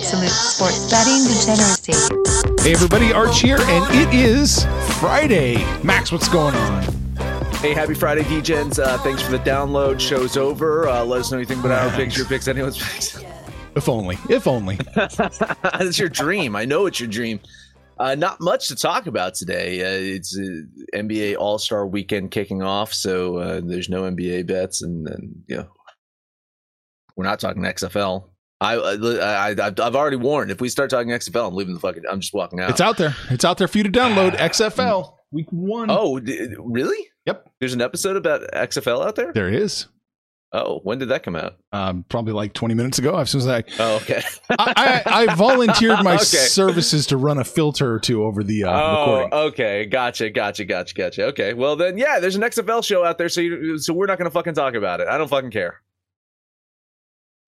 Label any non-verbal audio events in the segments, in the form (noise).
absolute sports betting degeneracy. Hey everybody, Arch here, and it is Friday. Max, what's going on? Hey, happy Friday, DJs. Uh, thanks for the download. Show's over. Uh, let us know anything about our picks, your picks, anyone's picks. If only, if only. (laughs) it's your dream. I know it's your dream. Uh, not much to talk about today. Uh, it's uh, NBA All Star Weekend kicking off, so uh, there's no NBA bets, and, and you know we're not talking XFL. I, I, I I've already warned. If we start talking XFL, I'm leaving the fucking. I'm just walking out. It's out there. It's out there for you to download. XFL week one. Oh, d- really? Yep. There's an episode about XFL out there. There is. Oh, when did that come out? Um, probably like 20 minutes ago. As soon as I, Oh, okay. I, I, I volunteered my (laughs) Okay. services to run a filter or two over the uh, oh, recording. okay. Gotcha. Gotcha. Gotcha. Gotcha. Okay. Well, then, yeah, there's an XFL show out there, so you, so we're not gonna fucking talk about it. I don't fucking care.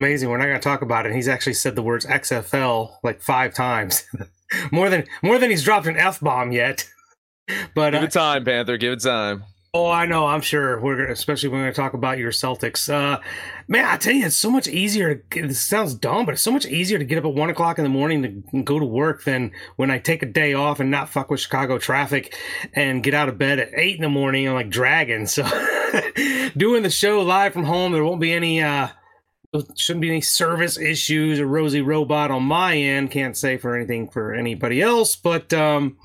Amazing. We're not going to talk about it. And He's actually said the words XFL like five times, (laughs) more than more than he's dropped an f bomb yet. (laughs) But Give uh, it time, Panther. Give it time. oh, I know. I'm sure we're gonna, especially when we're going to talk about your Celtics. Uh, man, I tell you, it's so much easier. To, get- this sounds dumb, but it's so much easier to get up at one o'clock in the morning to go to work than when I take a day off and not fuck with Chicago traffic and get out of bed at eight in the morning I'm like dragging. So (laughs) doing the show live from home, there won't be any. uh shouldn't be any service issues or rosy robot on my end. Can't say for anything for anybody else, but um,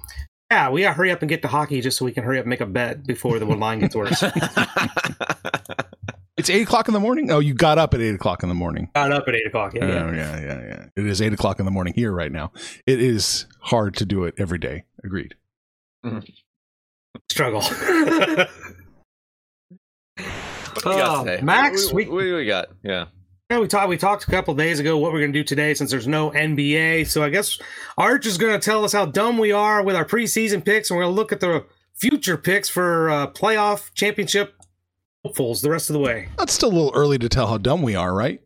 yeah, we gotta hurry up and get to hockey just so we can hurry up and make a bet before the (laughs) line gets worse. (laughs) It's eight o'clock in the morning. Oh, you got up at eight o'clock in the morning. Got up at eight o'clock. Yeah, Oh, yeah. yeah, yeah, yeah. It is eight o'clock in the morning here right now. It is hard to do it every day. Agreed. struggle. (laughs) What do we got Oh, today? Max, what, we- what, what do we got? Yeah. Yeah, we talked. We talked a couple days ago what we're going to do today since there's no NBA. So I guess Arch is going to tell us how dumb we are with our preseason picks, and we're going to look at the future picks for uh, playoff championship hopefuls the rest of the way. That's still a little early to tell how dumb we are, right?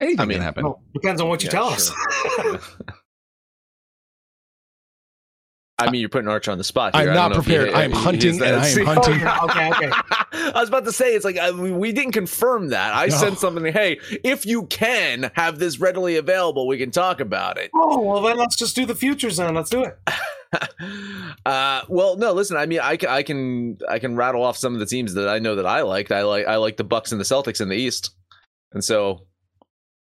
Anything I mean, can happen. Well, depends on what you Yeah, tell sure. us. (laughs) I mean, you're putting Archer on the spot. Here. I'm not don't know if prepared. he- I'm hunting and I am See- hunting. (laughs) okay, okay. (laughs) I was about to say it's like I, we we didn't confirm that. I No. sent something. Hey, if you can have this readily available, we can talk about it. Oh well, then let's just do the futures then. Let's do it. (laughs) uh, well, no. Listen, I mean, I, ca- I can I can rattle off some of the teams that I know that I liked. I like I like the Bucks and the Celtics in the East, and so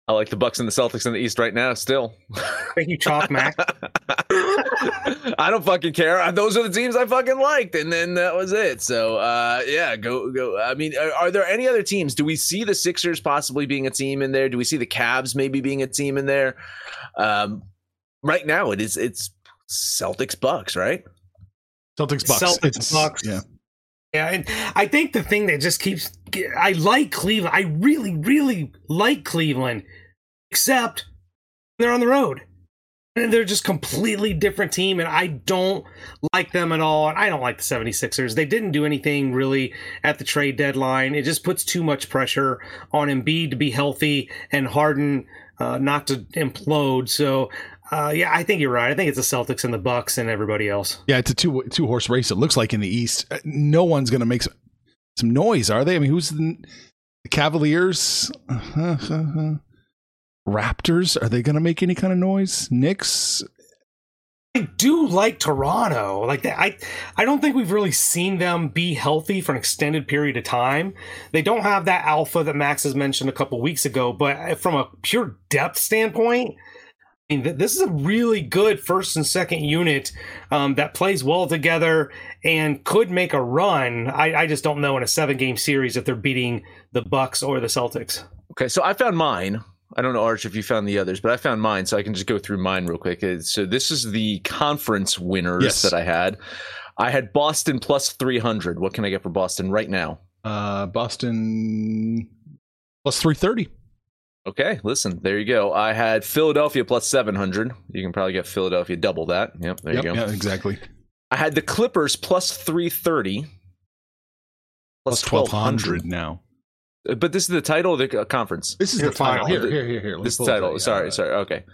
I like the Bucks and the Celtics in the East right now. Still, Thank you, Chalk Mac. (laughs) I don't fucking care. Those are the teams I fucking liked, and then that was it. So, uh, yeah, go go. I mean, are, are there any other teams? Do we see the Sixers possibly being a team in there? Do we see the Cavs maybe being a team in there? Um, right now, it is it's Celtics Bucks, right? Celtics Bucks. Celtics, It's- Bucks. Yeah. Yeah, and I think the thing that just keeps I like Cleveland. I really, really like Cleveland, except they're on the road. And they're just completely different team, and I don't like them at all. And I don't like the 76ers. They didn't do anything really at the trade deadline. It just puts too much pressure on Embiid to be healthy and Harden uh, not to implode. So, uh, yeah, I think you're right. I think it's the Celtics and the Bucks and everybody else. Yeah, it's a two two horse race. It looks like in the East, Uh, no one's going to make some, some noise, are they? I mean, who's the, the Cavaliers? (laughs) Raptors? Are they going to make any kind of noise? Knicks? I do like Toronto. Like that, I I don't think we've really seen them be healthy for an extended period of time. They don't have that alpha that Max has mentioned a couple weeks ago, but from a pure depth standpoint, I mean, th- this is a really good first and second unit um, that plays well together and could make a run. I, I just don't know in a seven game series if they're beating the Bucks or the Celtics. Okay, so I found mine. I don't know, Arch, if you found the others, but I found mine, so I can just go through mine real quick. So this is the conference winners Yes. that I had. I had Boston plus 300. What can I get for Boston right now? Uh, Boston plus 330. Okay, listen, there you go. I had Philadelphia plus 700. You can probably get Philadelphia double that. Yep, there Yep, you go. Yeah, exactly. I had the Clippers plus 330. Plus 1200 now. Uh, But this is the title of the uh, conference. This is Here, the title. Here, here, here, here. This is the title. Sorry, sorry. Okay.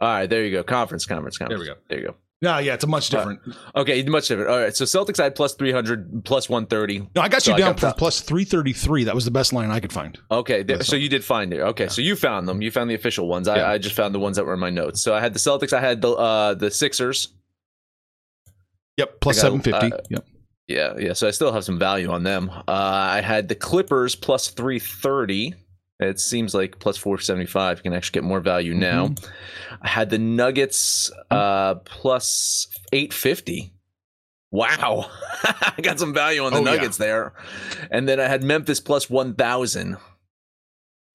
All right, there you go. Conference, conference, conference. There we go. There you go. No, yeah, it's a much different. Okay, much different. All right, so Celtics I had plus three hundred, plus one thirty. no, I got you down got for plus three thirty three. That was the best line I could find. Okay, th- That's so you did find it. Okay, so you found them. You found the official ones. I, Yeah. I just found the ones that were in my notes. So I had the Celtics. I had the uh, the Sixers. Yep, plus got, seven fifty. uh, yep. Yeah, yeah. So I still have some value on them. Uh, I had the Clippers plus three thirty. It seems like plus four seventy five. You can actually get more value now. I had the Nuggets uh, plus eight fifty. Wow, (laughs) I got some value on the Oh, yeah. Nuggets there. And then I had Memphis plus one thousand.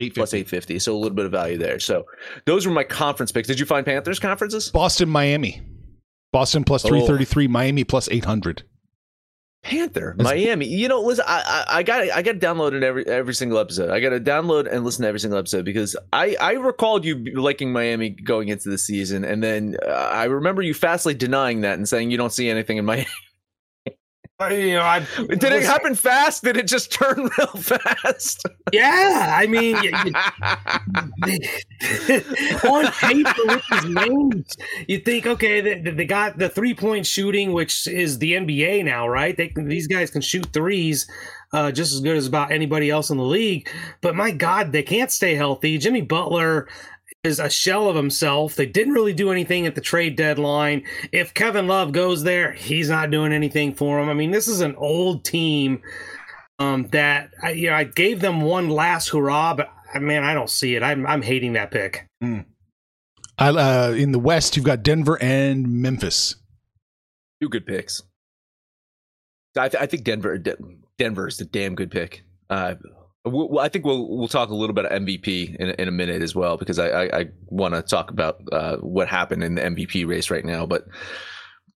Eight plus 850 so a little bit of value there so those were my conference picks did you find panthers conferences Boston, Miami. Boston plus Oh. three thirty three. Miami plus eight hundred. Panther miami. You know listen i i, I got i got to download it every every single episode. I got to download and listen to every single episode because i i recalled you liking miami going into the season and then uh, i remember you fastly denying that and saying you don't see anything in miami (laughs) you know, I did it happen fast did it just (laughs) turn real fast Yeah, I mean, you- you- (laughs) on paper with his names, you think, okay, they, they got the three point shooting, which is the NBA now, right? They can, these guys can shoot threes. Uh, just as good as about anybody else in the league, but my God, they can't stay healthy. Jimmy Butler is a shell of himself. They didn't really do anything at the trade deadline. If Kevin Love goes there, he's not doing anything for him. I mean, this is an old team um, that I, you know I gave them one last hurrah, but man, I don't see it. I'm I'm hating that pick. I, uh, in the West, you've got Denver and Memphis. two good picks i, th- I think denver De- denver is the damn good pick uh we'll, I think we'll we'll talk a little bit of MVP in, in a minute as well because I I, I want to talk about uh, what happened in the MVP race right now. But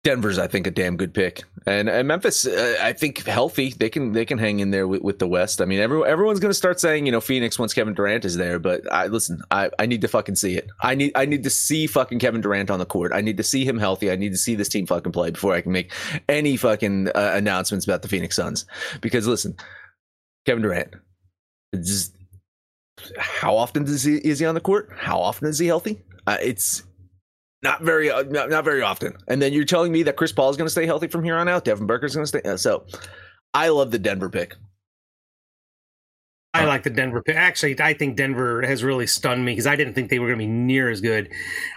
Denver's I think a damn good pick, and, and Memphis uh, I think healthy they can they can hang in there with, with the West. I mean everyone everyone's going to start saying you know Phoenix once Kevin Durant is there, but I listen I, I need to fucking see it. I need I need to see fucking Kevin Durant on the court. I need to see him healthy. I need to see this team fucking play before I can make any fucking uh, announcements about the Phoenix Suns. Because listen, Kevin Durant, just how often does he is he on the court? How often is he healthy? Uh, it's not very uh, not, not very often. And then you're telling me that Chris Paul is going to stay healthy from here on out. Devin Booker's going to stay. Uh, so I love the Denver pick. I like the Denver pick. Actually, I think Denver has really stunned me because I didn't think they were going to be near as good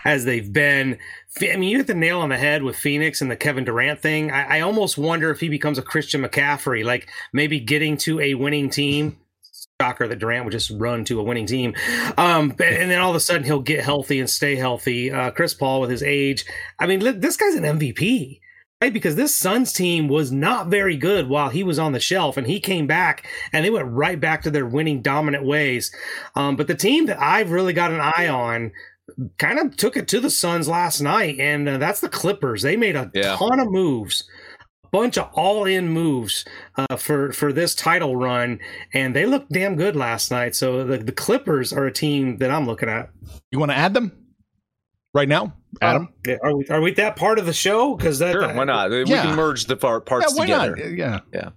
as they've been. I mean, you hit the nail on the head with Phoenix and the Kevin Durant thing. I, I almost wonder if he becomes a Christian McCaffrey, like maybe getting to a winning team. Shocker that Durant would just run to a winning team. Um, and then all of a sudden he'll get healthy and stay healthy. Uh, Chris Paul with his age. I mean, this guy's an MVP. Right, because this Suns team was not very good while he was on the shelf, and he came back, and they went right back to their winning dominant ways. Um, but the team that I've really got an eye on kind of took it to the Suns last night, and uh, that's the Clippers. They made a Yeah. ton of moves, bunch of all-in moves uh, for for this title run, and they looked damn good last night. So the, the Clippers are a team that I'm looking at. You want to add them right now, Adam? Uh, are we are we that part of the show? Because that Sure, why not? We Yeah. can merge the par- yeah, parts why together. not? Yeah.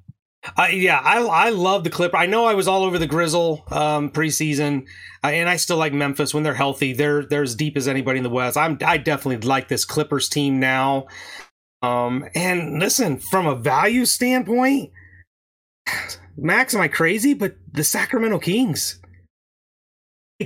Uh, yeah, I I love the Clipper. I know I was all over the Grizzle um, preseason, uh, and I still like Memphis when they're healthy. They're they're as deep as anybody in the West. I'm I definitely like this Clippers team now. Um, and listen, from a value standpoint, Max, am I crazy? But the Sacramento Kings,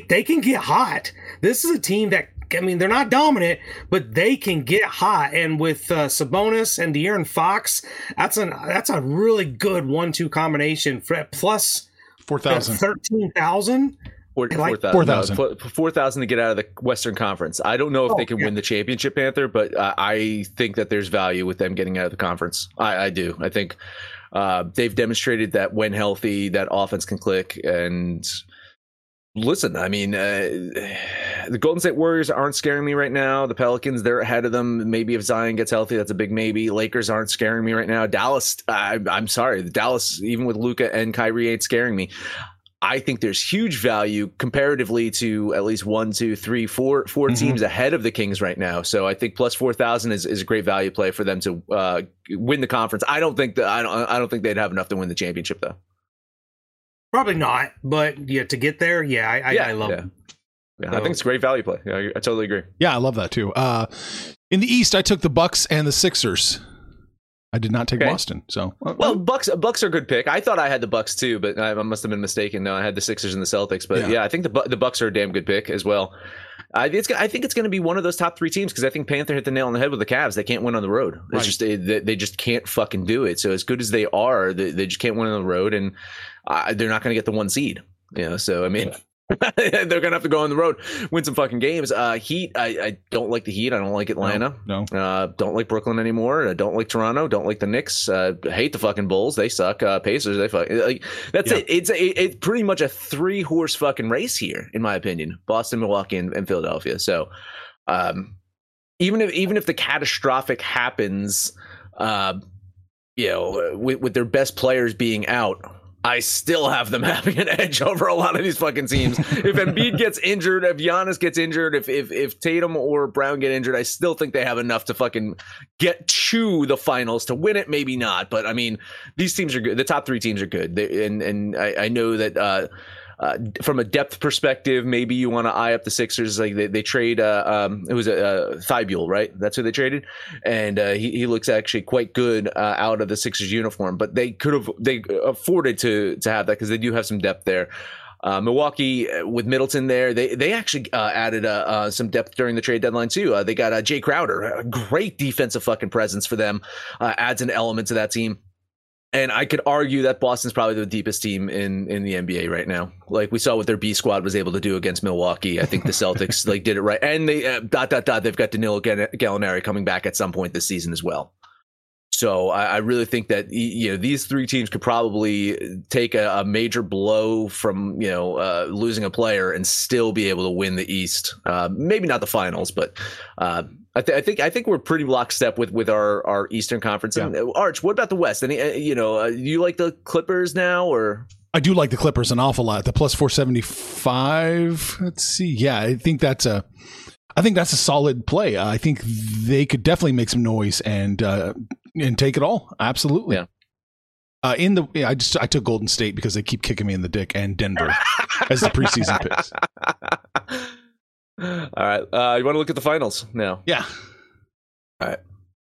they can get hot. This is a team that I mean, they're not dominant, but they can get hot. And with uh, Sabonis and De'Aaron Fox, that's an that's a really good one-two combination. For, plus Four thousand. thirteen thousand. Four like- 4,000. 4,000. No, four- 4,000 to get out of the Western Conference. I don't know if Oh, they can yeah. win the championship, Panther, but uh, I think that there's value with them getting out of the conference. I, I do. I think uh, they've demonstrated that when healthy, that offense can click. And listen, I mean, uh, the Golden State Warriors aren't scaring me right now. The Pelicans, they're ahead of them. Maybe if Zion gets healthy, that's a big maybe. Lakers aren't scaring me right now. Dallas, I, I'm sorry. Dallas, even with Luka and Kyrie, ain't scaring me. I think there's huge value comparatively to at least one, two, three, four, four Mhm. teams ahead of the Kings right now. So I think plus four thousand is, is a great value play for them to uh, win the conference. I don't think that I don't I don't think they'd have enough to win the championship though. Probably not, but yeah, to get there, yeah, I, I, Yeah, I love yeah. them. Yeah, I think it's a great value play. Yeah, I, I totally agree. Yeah, I love that too. Uh, In the East, I took the Bucks and the Sixers. I did not take Okay. Boston. So Well, Bucks Bucks are a good pick. I thought I had the Bucks too, but I must have been mistaken. No, I had the Sixers and the Celtics. But Yeah. yeah, I think the the Bucks are a damn good pick as well. I, it's, I think it's going to be one of those top three teams because I think Panther hit the nail on the head with the Cavs. They can't win on the road. It's Right. just they, they they just can't fucking do it. So as good as they are, they, they just can't win on the road, and uh, they're not going to get the one seed. You know, so I mean. (laughs) they're gonna have to go on the road, win some fucking games. Uh, Heat, I, I don't like the Heat. I don't like Atlanta. no. Uh, don't like Brooklyn anymore. I don't like Toronto. Don't like the Knicks. Uh, hate the fucking Bulls. They suck. Uh, Pacers. They fuck. Like that's Yeah. it. It's a, it's pretty much a three horse fucking race here, in my opinion. Boston, Milwaukee, and, and Philadelphia. So, um, even if even if the catastrophic happens, uh, you know, with, with their best players being out. I still have them (laughs) having an edge over a lot of these fucking teams. If Embiid gets injured, if Giannis gets injured, if if if Tatum or Brown get injured, I still think they have enough to fucking get to the finals to win it. Maybe not, but I mean, these teams are good. The top three teams are good, they, and and I, I know that. uh uh, from a depth perspective, maybe you want to eye up the Sixers. Like they, they trade, uh, um, it was a uh, Thybulle, right? That's who they traded, and uh, he he looks actually quite good uh, out of the Sixers uniform. But they could have they afforded to to have that because they do have some depth there. Uh, Milwaukee uh, with Middleton there, they they actually uh, added some depth during the trade deadline too. Uh, they got Jae Crowder, a great defensive fucking presence for them, adds an element to that team. And I could argue that Boston's probably the deepest team in in the NBA right now. Like we saw what their B squad was able to do against Milwaukee. I think the (laughs) Celtics like did it right, and they uh, dot dot dot. They've got Danilo Gall- Gallinari coming back at some point this season as well. So I, I really think that you know these three teams could probably take a, a major blow from you know uh, losing a player and still be able to win the East. Uh, maybe not the finals, but uh, I, th- I think I think we're pretty lockstep with with our our Eastern Conference. And uh, Arch, what about the West? Any uh, you know uh, you like the Clippers now or? I do like the Clippers an awful lot. The plus four seventy five. Let's see. Yeah, I think that's a. I think that's a solid play. Uh, I think they could definitely make some noise and uh, and take it all. Absolutely. Yeah. Uh, in the, yeah, I just I took Golden State because they keep kicking me in the dick and Denver as the preseason (laughs) picks. All right, uh, you want to look at the finals now? Yeah. All right.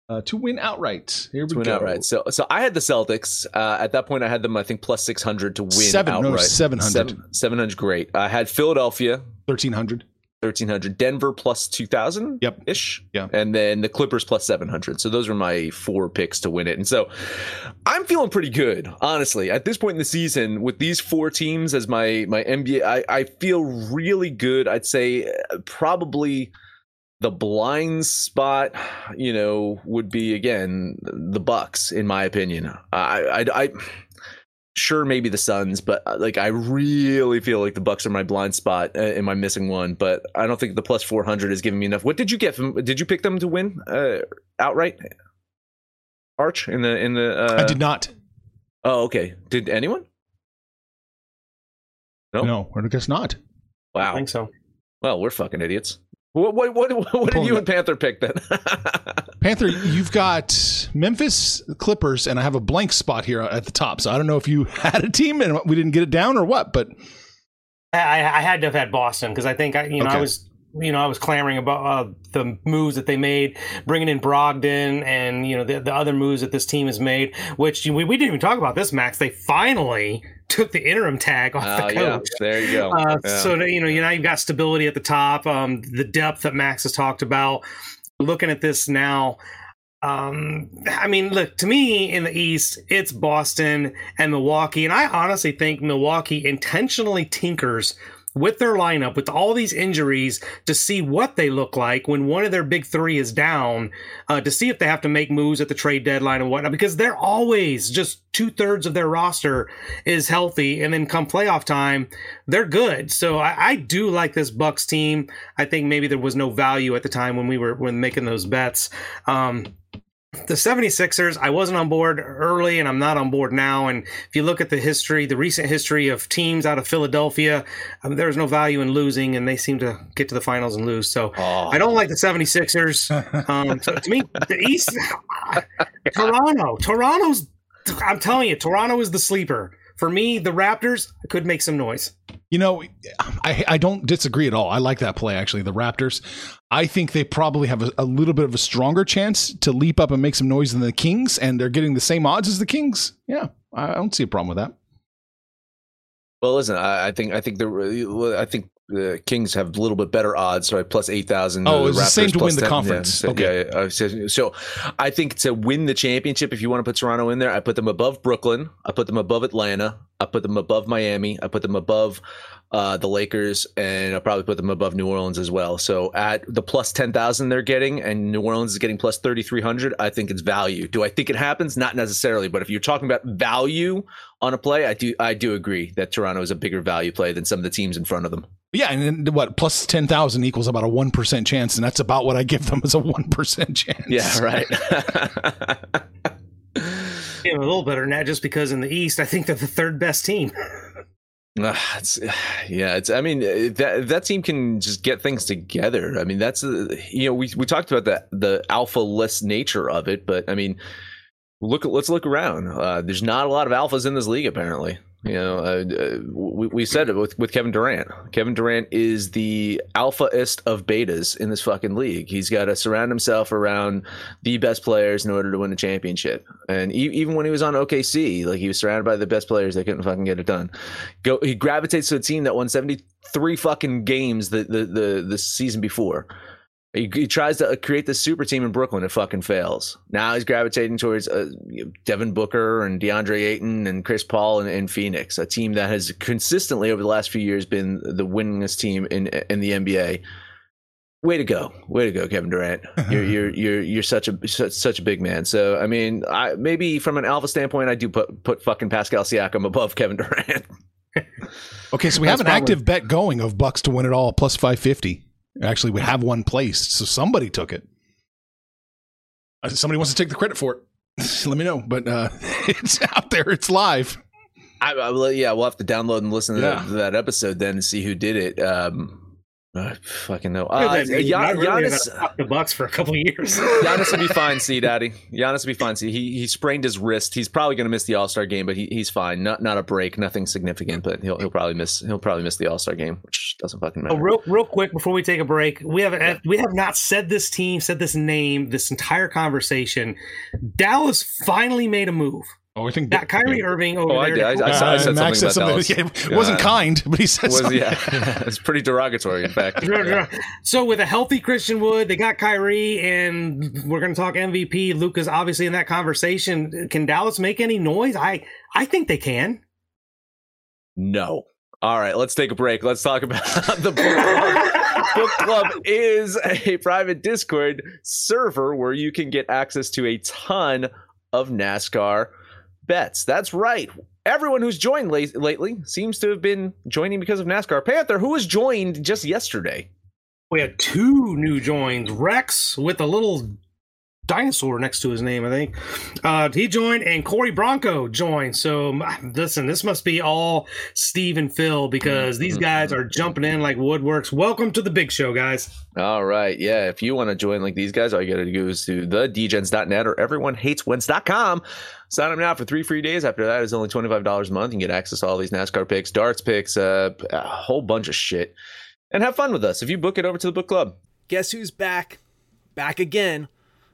Uh, to win outright. Here we go. To win go. outright. So, so I had the Celtics. Uh, at that point, I had them. I think plus six hundred to win Seven- no, outright. 700. Seven hundred. Great. I had Philadelphia Thirteen hundred. Thirteen hundred. Denver plus two thousand. Yep. Ish. Yeah. And then the Clippers plus seven hundred. So those are my four picks to win it. And so I'm feeling pretty good, honestly. At this point in the season, with these four teams as my my NBA, I, I feel really good. I'd say uh, probably the blind spot, you know, would be again the Bucks, in my opinion. I, I, I sure maybe the Suns, but uh, like I really feel like the Bucks are my blind spot. Uh, am I missing one? But I don't think the plus four hundred is giving me enough. What did you get from? Did you pick them to win uh, outright? Arch in the in the. Uh, I did not. Oh, okay. Did anyone? Nope. No, I guess not. Wow, I think so. Well, we're fucking idiots. What what what, (laughs) what did you and Panther pick then? (laughs) Panther, you've got Memphis Clippers, and I have a blank spot here at the top. So I don't know if you (laughs) had a team and we didn't get it down or what, but I, I had to have had Boston because I think I, you know, Okay. I was, you know, I was clamoring about uh, the moves that they made, bringing in Brogdon, and you know the, the other moves that this team has made. Which we, we didn't even talk about this, Max. They finally (laughs) took the interim tag off Oh the yeah, coach. there you go. Uh, Yeah. So you know, you now you've got stability at the top, um, the depth that Max has talked about. Looking at this now, um, I mean, look to me in the East, it's Boston and Milwaukee, and I honestly think Milwaukee intentionally tinkers with their lineup with all these injuries to see what they look like when one of their big three is down, uh, to see if they have to make moves at the trade deadline and whatnot, because they're always just two thirds of their roster is healthy, and then come playoff time, they're good. So I, I do like this Bucks team. I think maybe there was no value at the time when we were when making those bets. Um, the 76ers, I wasn't on board early and I'm not on board now. And if you look at the history, the recent history of teams out of Philadelphia, um, there's no value in losing and they seem to get to the finals and lose. So Oh, I don't like the 76ers. Um, so to me, the East, (laughs) Toronto, Toronto's, I'm telling you, Toronto is the sleeper. For me, the Raptors could make some noise. You know, I, I don't disagree at all. I like that play, actually. The Raptors, I think they probably have a, a, little bit of a stronger chance to leap up and make some noise than the Kings, and they're getting the same odds as the Kings. Yeah, I don't see a problem with that. Well, listen, I, I think I think the I think the Kings have a little bit better odds, so plus eight thousand. Oh, it's the, the same to win the 10, conference. Yeah, okay, yeah, so, so, I think to win the championship, if you want to put Toronto in there, I put them above Brooklyn. I put them above Atlanta. I put them above Miami. I put them above uh, the Lakers, and I'll probably put them above New Orleans as well. So at the plus 10,000 they're getting, and New Orleans is getting plus 3,300, I think it's value. Do I think it happens? Not necessarily, but if you're talking about value on a play, I do I do agree that Toronto is a bigger value play than some of the teams in front of them. Yeah, and what plus 10,000 equals about a 1% chance, and that's about what I give them as a 1% chance. Yeah, right. (laughs) yeah, a little better than that just because in the East, I think they're the third best team. (laughs) Uh, it's, (sighs) yeah, it's. I mean, uh, that that team can just get things together. I mean, that's uh, you know we we talked about the the alpha less nature of it, but I mean, look let's look around. Uh, there's not a lot of alphas in this league apparently. You know, uh, uh, we, we said it with, with Kevin Durant. Kevin Durant is the alphaist of betas in this fucking league. He's got to surround himself around the best players in order to win a championship. And he, even when he was on OKC, like he was surrounded by the best players, they couldn't fucking get it done. Go, he gravitates to a team that won seventy three fucking games the the the, the season before. He, he, tries to create this super team in Brooklyn. It fucking fails. Now he's gravitating towards uh, Devin Booker and DeAndre Ayton and Chris Paul and, and, Phoenix, a team that has consistently over the last few years been the winningest team in in the NBA. Way to go, way to go, Kevin Durant. (laughs) You're you're you're you're such a such, such a big man. So I mean, I, maybe from an alpha standpoint, I do put put fucking Pascal Siakam above (laughs) Kevin Durant. okay, so we have an probably... active bet going of Bucks to win it all plus five fifty. Actually, we have one placed, so somebody took it. Uh, somebody wants to take the credit for it. (laughs) Let me know. But uh, (laughs) it's out there. It's live. I, I, yeah, we'll have to download and listen to, yeah. that, to that, episode then and see who did it. Um, I fucking know. Uh, Gian, Giannis the Bucks for a couple years. (laughs) Giannis will be fine, see, Daddy. Giannis will be fine. See, he he sprained his wrist. He's probably going to miss the All Star game, but he, he's fine. Not not a break, nothing significant, but he'll he'll probably miss he'll probably miss the All Star game, which doesn't fucking matter. Oh, real real quick before we take a break, we have yeah. we have not said this team, said this name, this entire conversation. Dallas finally made a move. Oh, I think that Kyrie yeah. Irving over oh, I, there. I, I, I, I said uh, something, something yeah, it wasn't kind, but he said was, something. Yeah, (laughs) it's pretty derogatory, in fact. (laughs) so with a healthy Christian Wood, they got Kyrie, and we're going to talk MVP. Luka's obviously in that conversation. Can Dallas make any noise? I I think they can. No. All right, let's take a break. Let's talk about (laughs) the book club. book club is a private Discord server where you can get access to a ton of NASCAR bets. That's right. Everyone who's joined lately seems to have been joining because of NASCAR. Panther, who was joined just yesterday. We had two new joins. Rex with a little dinosaur next to his name, I think. Uh, he joined, and Corey Bronco joined. So listen, this must be all Steve and Phil because these guys are jumping in like woodworks. Welcome to the big show, guys. All right. Yeah. If you want to join like these guys, all you got to do is to the dgens.net or everyonehateswins.com. Sign up now for three free days. After that, it's only $25 a month. You can get access to all these NASCAR picks, darts picks, uh, a whole bunch of shit. And have fun with us if you book it over to the book club. Guess who's back? Back again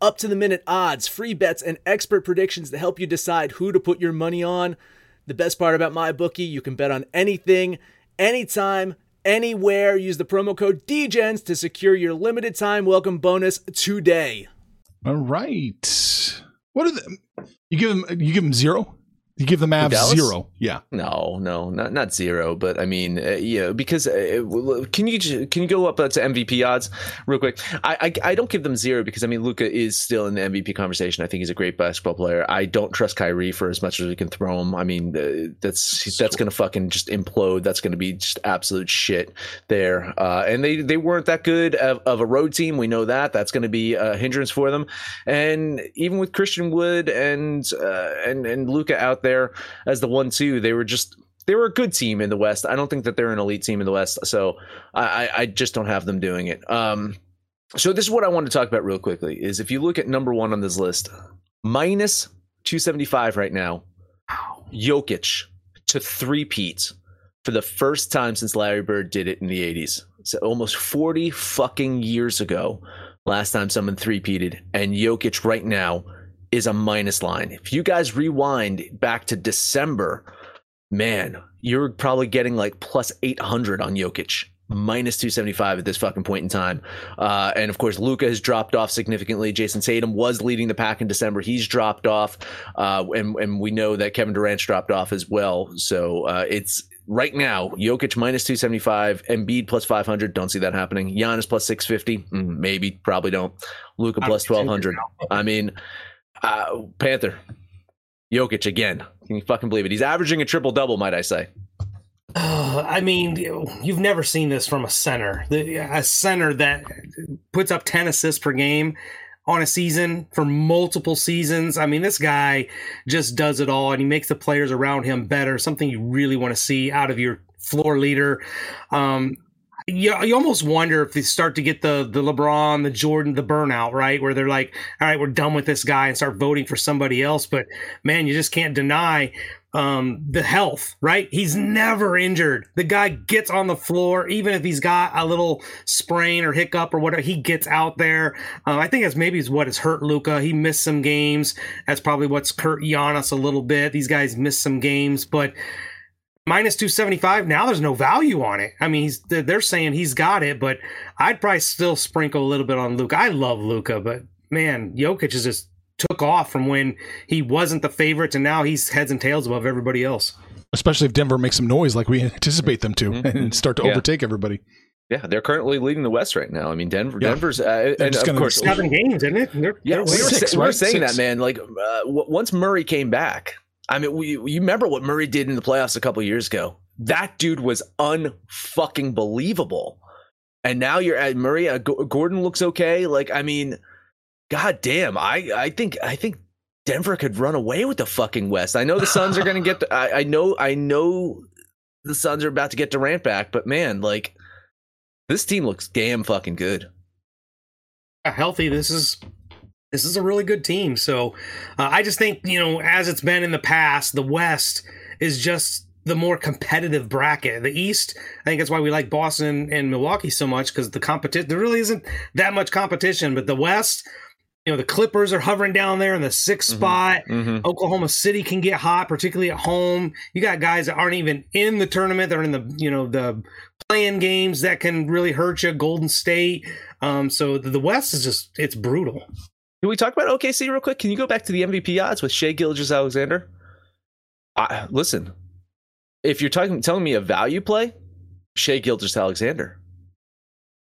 up to the minute odds, free bets, and expert predictions to help you decide who to put your money on. The best part about MyBookie, you can bet on anything, anytime, anywhere. Use the promo code DEGENS to secure your limited time welcome bonus today. All right. What are the you give them? You give them zero. You give the Mavs Dallas? zero. Yeah. No, no, not not zero, but I mean, uh, yeah, because uh, can you can you go up uh, to MVP odds real quick? I, I I don't give them zero because I mean Luka is still in the MVP conversation. I think he's a great basketball player. I don't trust Kyrie for as much as we can throw him. I mean, uh, that's that's gonna fucking just implode. That's gonna be just absolute shit there. Uh, and they they weren't that good of, of a road team. We know that. That's gonna be a hindrance for them. And even with Christian Wood and uh, and and Luka out there as the one two, they were just they were a good team in the West. I don't think that they're an elite team in the West, so I, I, I just don't have them doing it. Um, so this is what I want to talk about real quickly: is if you look at number one on this list, minus two seventy five right now, Jokic to three peats for the first time since Larry Bird did it in the eighties. So almost forty fucking years ago, last time someone three peated, and Jokic right now is a minus line. If you guys rewind back to December, man, you're probably getting like plus 800 on Jokic, minus 275 at this fucking point in time. Uh, and of course, Luka has dropped off significantly. Jayson Tatum was leading the pack in December. He's dropped off. Uh, and, and we know that Kevin Durant's dropped off as well. So uh, it's right now, Jokic minus 275, Embiid plus 500. Don't see that happening. Giannis plus 650. Mm, maybe, probably don't. Luka plus 1200. I mean, uh, Panther, Jokic again. Can you fucking believe it? He's averaging a triple double, might I say? Uh, I mean, you've never seen this from a center. A center that puts up 10 assists per game on a season for multiple seasons. I mean, this guy just does it all and he makes the players around him better, something you really want to see out of your floor leader. Um, you, you almost wonder if they start to get the the LeBron, the Jordan, the burnout, right? Where they're like, all right, we're done with this guy and start voting for somebody else. But man, you just can't deny um, the health, right? He's never injured. The guy gets on the floor, even if he's got a little sprain or hiccup or whatever, he gets out there. Uh, I think that's maybe what has hurt Luka. He missed some games. That's probably what's hurt Giannis a little bit. These guys missed some games, but minus 275 now there's no value on it i mean he's they're saying he's got it but i'd probably still sprinkle a little bit on luka i love luka but man jokic is just took off from when he wasn't the favorite to now he's heads and tails above everybody else Especially if Denver makes some noise like we (laughs) anticipate them to Mhm. and start to Yeah. overtake everybody. Yeah, they're currently leading the West right now. I mean, Denver, Yeah. Denver's, uh, and just of gonna- course, seven games isn't it they're, yeah, they're we were, winning. Six, we were saying Six. that, man. Like uh, w- once Murray came back, I mean, we, you remember what Murray did in the playoffs a couple years ago? That dude was unfucking believable. And now you're at Murray. Uh, Gordon looks okay. Like, I mean, god damn. I, I think, I think Denver could run away with the fucking West. I know the Suns are going to get. The, I, I know. I know the Suns are about to get Durant back, but man, like this team looks damn fucking good. healthy this is this is a really good team so uh, i just think you know as it's been in the past the west is just the more competitive bracket the east i think that's why we like boston and milwaukee so much because the competition there really isn't that much competition but the west you know the clippers are hovering down there in the 6th Mhm. spot Mm-hmm. Oklahoma City can get hot, particularly at home. You got guys that aren't even in the tournament; they're in the you know the playing games that can really hurt you. Golden State. Um, so the West is just it's brutal. Can we talk about OKC real quick? Can you go back to the MVP odds with Shai Gilgeous Alexander? I, listen, if you're talking telling me a value play, Shai Gilgeous Alexander.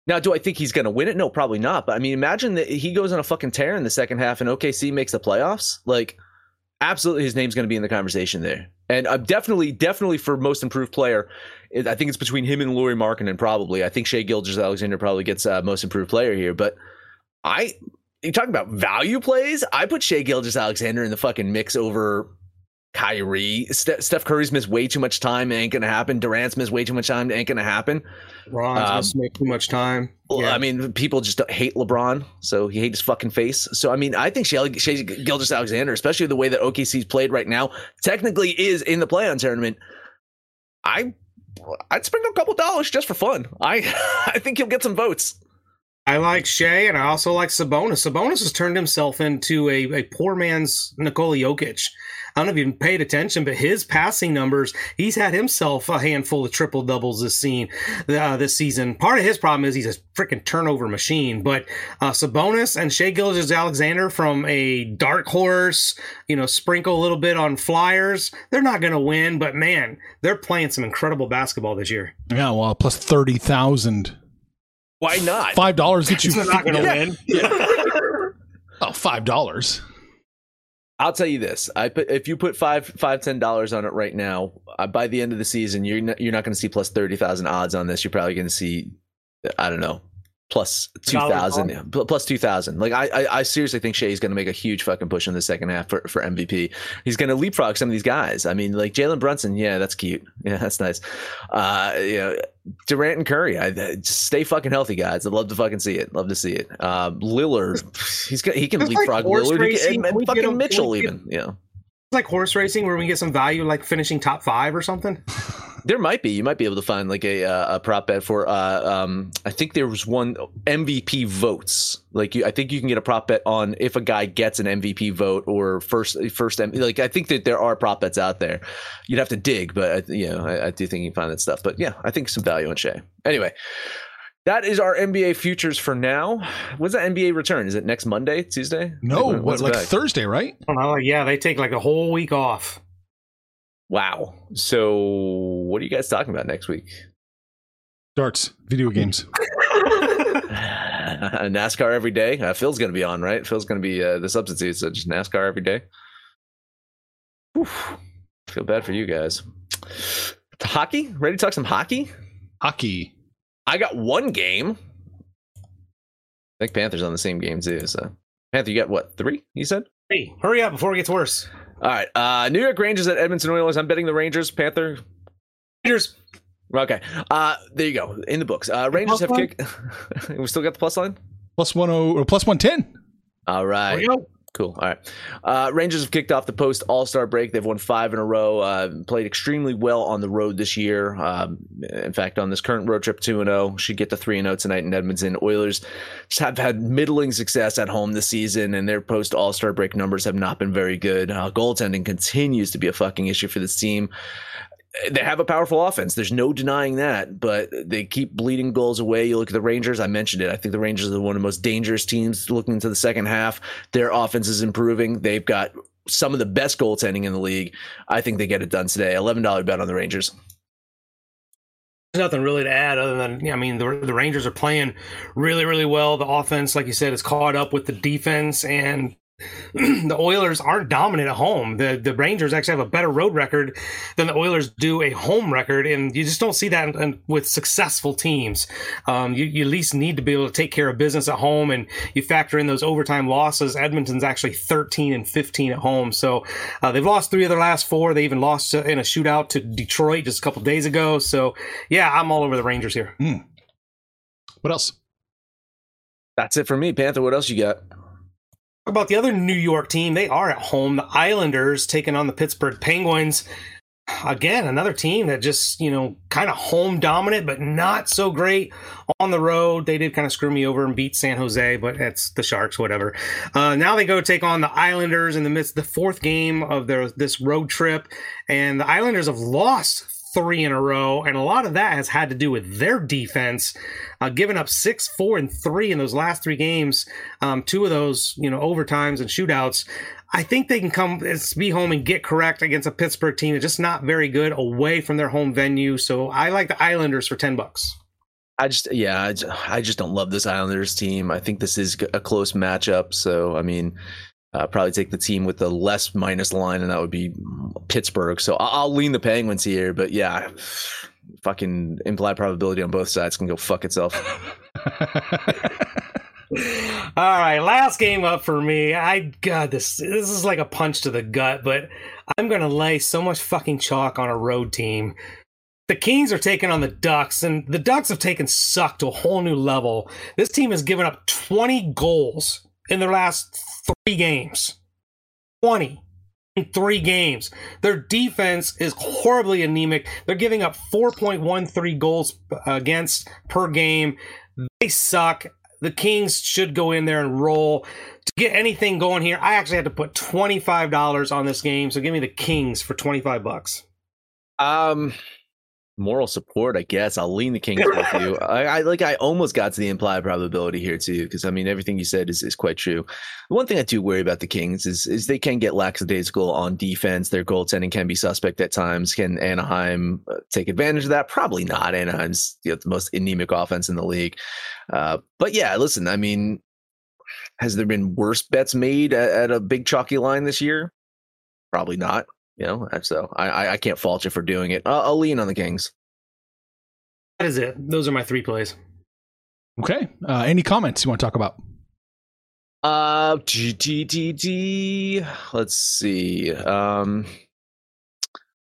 Now, do I think he's going to win it? No, probably not. But I mean, imagine that he goes on a fucking tear in the second half and OKC makes the playoffs. Like, absolutely, his name's going to be in the conversation there. And I'm definitely, definitely for most improved player, I think it's between him and Lauri Markkanen. Probably, I think Shai Gilgeous Alexander probably gets uh, most improved player here. But I, you talking about value plays? I put Shai Gilgeous Alexander in the fucking mix over Kyrie. Ste- Steph Curry's missed way too much time. It Ain't gonna happen. Durant's missed way too much time. It Ain't gonna happen. Ron's Um, must make too much time. Well, Yeah. I mean, people just hate LeBron, so he hates his fucking face. So I mean, I think Shai, Shai Gilgeous Alexander, especially the way that OKC's played right now, technically is in the play-on tournament. I, I'd sprinkle a couple dollars just for fun. I, (laughs) I think he'll get some votes. I like Shai, and I also like Sabonis. Sabonis has turned himself into a, a poor man's Nikola Jokic. I don't know if you paid attention, but his passing numbers, he's had himself a handful of triple doubles this scene, uh, this season. Part of his problem is he's a freaking turnover machine. But uh, Sabonis and Shai Gilgeous Alexander from a dark horse, you know, sprinkle a little bit on Flyers. They're not going to win, but man, they're playing some incredible basketball this year. Yeah, well, plus thirty thousand. Why not? Five dollars gets you. They're not going to Yeah. win. (laughs) Oh, five dollars. I'll tell you this: I put if you put five, five, ten dollars on it right now, uh, by the end of the season, you're not, you're not going to see plus thirty thousand odds on this. You're probably going to see, I don't know, plus two Dollar thousand, pl- plus two thousand. Like I, I, I seriously think Shai's going to make a huge fucking push in the second half for, for MVP. He's going to leapfrog some of these guys. I mean, like Jalen Brunson, yeah, that's cute, (laughs) yeah, that's nice. Uh, you know, Durant and Curry, I, I- just stay fucking healthy, guys. I'd love to fucking see it. Love to see it. Uh, Lillard, (laughs) he's got, he can It's like leapfrog horse Lillard, He racing. can- and, Can fucking him- Mitchell, can we get- even, yeah. It's like horse racing where we get some value, like finishing top five or something. There might be. You might be able to find like a uh, a prop bet for. Uh, um, I think there was one MVP votes. Like you, I think you can get a prop bet on if a guy gets an MVP vote or first first. Like I think that there are prop bets out there. You'd have to dig, but I, you know I, I do think you can find that stuff. But yeah, I think some value in Shai. Anyway. That is our NBA futures for now. When's that NBA return? Is it next Monday, Tuesday? No, When- what, like back? Thursday, right? I know. Yeah, they take like a whole week off. Wow. So, what are you guys talking about next week? Darts, video games. (laughs) (laughs) NASCAR every day. Uh, Phil's going to be on, right? Phil's going to be uh, the substitute, so just NASCAR every day. Whew. Feel bad for you guys. Hockey? Ready to talk some hockey? Hockey. I got one game. I think Panthers on the same game too. So Panther, you got what three? You said. Hey, hurry up before it gets worse. All right. Uh, New York Rangers at Edmonton Oilers. I'm betting the Rangers. Panther. Rangers. Okay. Uh, there you go. In the books. Uh, Rangers have kicked. (laughs) we still got the plus line. Plus one oh or plus one ten. All right. There right. Cool. All right. Uh, Rangers have kicked off the post All Star break. They've won five in a row. Uh, played extremely well on the road this year. Um, in fact, on this current road trip, two and zero should get to three and zero tonight in Edmonton. Oilers have had middling success at home this season, and their post All Star break numbers have not been very good. Uh, goaltending continues to be a fucking issue for this team they have a powerful offense. There's no denying that, but they keep bleeding goals away. You look at the Rangers. I mentioned it. I think the Rangers are one of the most dangerous teams looking into the second half. Their offense is improving. They've got some of the best goaltending in the league. I think they get it done today. Eleven dollar bet on the Rangers. There's nothing really to add other than, I mean, the, the Rangers are playing really, really well. The offense, like you said, is caught up with the defense, and (clears throat) the Oilers aren't dominant at home. The the Rangers actually have a better road record than the Oilers do a home record, and you just don't see that in, in- with successful teams. Um, you, you at least need to be able to take care of business at home, and you factor in those overtime losses. Edmonton's actually 13 and 15 at home, so uh, they've lost three of their last four. They even lost uh, in a shootout to Detroit just a couple days ago. So yeah, I'm all over the Rangers here. What else? That's it for me, Panther. What else you got? About the other New York team? They are at home. The Islanders taking on the Pittsburgh Penguins. Again, another team that just, you know, kind of home dominant, but not so great on the road. They did kind of screw me over and beat San Jose, but it's the Sharks, whatever. Uh, now they go take on the Islanders in the midst the fourth game of their this road trip. And the Islanders have lost three in a row, and a lot of that has had to do with their defense, uh, giving up six, four, and three in those last three games. Um, two of those, you know, overtimes and shootouts. I think they can come be home and get correct against a Pittsburgh team that's just not very good away from their home venue. So I like the Islanders for ten bucks. I just, yeah, I just, I just don't love this Islanders team. I think this is a close matchup. So, I mean, uh, probably take the team with the less minus line, and that would be Pittsburgh. So I'll, lean the Penguins here. But yeah, fucking implied probability on both sides can go fuck itself. (laughs) All right, last game up for me. I God, this this is like a punch to the gut, but I'm gonna lay so much fucking chalk on a road team. The Kings are taking on the Ducks, and the Ducks have taken suck to a whole new level. This team has given up 20 goals in their last three games. 20 in three games. Their defense is horribly anemic. They're giving up 4.13 goals against per game. They suck. the Kings should go in there and roll. To get anything going here, I actually had to put twenty five dollars on this game. So give me the Kings for twenty five bucks. Um, moral support, I guess. I'll lean the Kings with you. (laughs) I, I like. I almost got to the implied probability here too, because I mean everything you said is, is quite true. The one thing I do worry about the Kings is is they can get lackadaisical on defense. Their goaltending can be suspect at times. Can Anaheim uh, take advantage of that? Probably not. Anaheim's you know, the most anemic offense in the league. Uh, but yeah, listen. I mean, has there been worse bets made at, at a big chalky line this year? Probably not. You know, so I I, I can't fault you for doing it. I'll, I'll lean on the Kings. That is it. Those are my three plays. Okay. Uh, any comments you want to talk about? Uh, G- G- G- G- let's see. Um,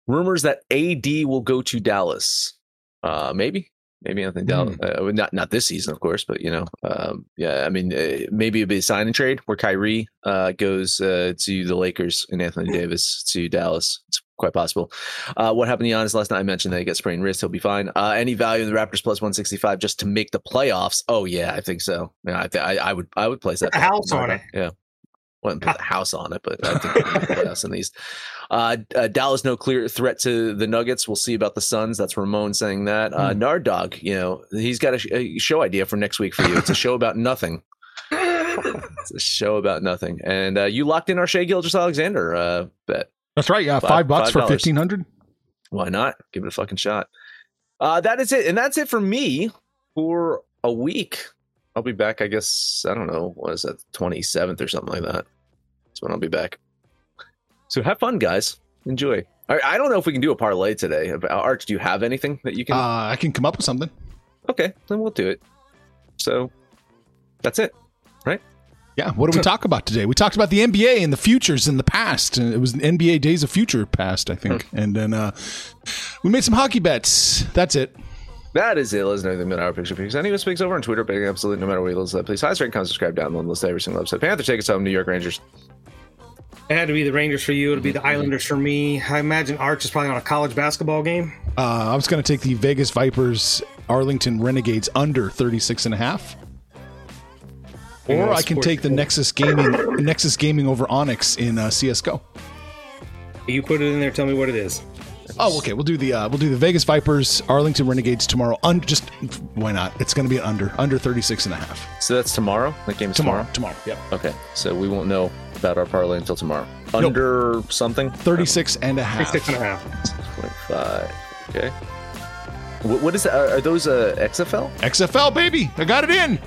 rumors that AD will go to Dallas. Uh, maybe, maybe I think Dallas. Uh, not not this season, of course, but you know, um, yeah. I mean, uh, maybe it'd be a sign and trade where Kyrie uh, goes uh, to the Lakers and Anthony Davis to Dallas. It's quite possible. Uh, what happened to Giannis last night? I mentioned that he got sprained wrist. He'll be fine. Uh, any value in the Raptors plus one sixty five just to make the playoffs? Oh yeah, I think so. Yeah, I, th- I, I would I would place that a house on it. Yeah. Wouldn't put the house on it, but I think (laughs) we can play us in these. Uh, uh, Dallas, no clear threat to the Nuggets. We'll see about the Suns. That's Ramon saying that. Uh, Nard Dog, you know, he's got a, sh- a show idea for next week for you. It's a show about nothing. (laughs) It's a show about nothing. And uh, you locked in our Shai Gilgeous Alexander uh, bet. That's right. Yeah, Five- five, bucks five for fifteen hundred. Why not? Give it a fucking shot. Uh, that is it. And that's it for me for a week. I'll be back, I guess, I don't know, what is that, 27th or something like that. That's when I'll be back. So have fun, guys. Enjoy. All right, I don't know if we can do a parlay today. Arch, do you have anything that you can? Uh, I can come up with something. okay, then we'll do it. So that's it. Right? Yeah. What did we talk about today? We talked about the NBA and the futures in the past. It was NBA Days of Future past, I think. And then uh, we made some hockey bets. That's it. That is it. Let us know anything about our picture picks. Anyone speaks over on Twitter, but absolutely no matter where you listen. Please highest rate, comment, subscribe, download, and list every single episode. Panther, take us home, New York Rangers. It had to be the Rangers for you. It'll be the Islanders for me. I imagine Arch is probably on a college basketball game. Uh, I was going to take the Vegas Vipers Arlington Renegades under 36 and a half. You know, Or I can take the Nexus Gaming Nexus Gaming over Onyx in uh, CS:GO. You put it in there. Tell me what it is. Oh, okay. We'll do the uh, we'll do the Vegas Vipers Arlington Renegades tomorrow. Un- just why not? It's going to be an under under 36 and a half So that's tomorrow. That game is tomorrow. tomorrow. Tomorrow. Yep. Okay, so we won't know about our parlay until tomorrow. Under something? 36 and a half. Six and a half. 25. Okay. What, what is that? Are, are those uh, XFL? XFL baby. I got it in.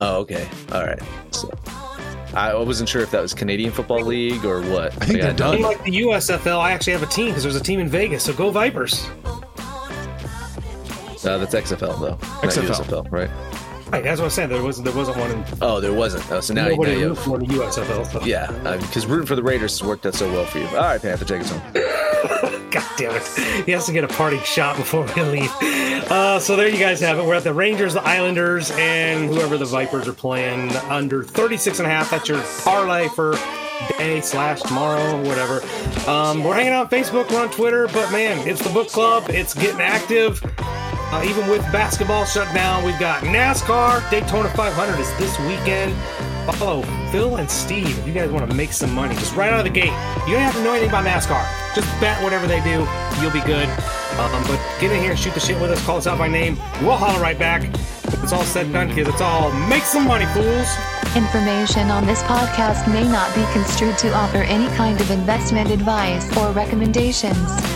Oh, okay. All right. So I wasn't sure if that was Canadian Football League or what. I think they're done. Unlike the USFL, I actually have a team because there's a team in Vegas. So go Vipers. Uh, that's XFL though. not XFL. USFL, right? Right, that's what I said. There wasn't there wasn't one in Oh, there wasn't. Oh, so now, you- now nobody you for the USFL. So. Yeah, because rooting for the Raiders has worked out so well for you. All right, Panther, take us home. Damn it. He has to get a parting shot before we leave. Uh, so there you guys have it. We're at the Rangers, the Islanders, and whoever the Vipers are playing under 36 and a half. That's your parlay for day slash tomorrow, whatever. Um, we're hanging out on Facebook, we're on Twitter, but man, it's the book club. It's getting active. Uh, even with basketball shut down, we've got NASCAR. Daytona 500 is this weekend. Follow Phil and Steve if you guys want to make some money. Just right out of the gate. You don't have to know anything about NASCAR. Just bet whatever they do. You'll be good. Um, but get in here and shoot the shit with us. Call us out by name. We'll holler right back. It's all said and done, kids. It's all make some money, fools. Information on this podcast may not be construed to offer any kind of investment advice or recommendations.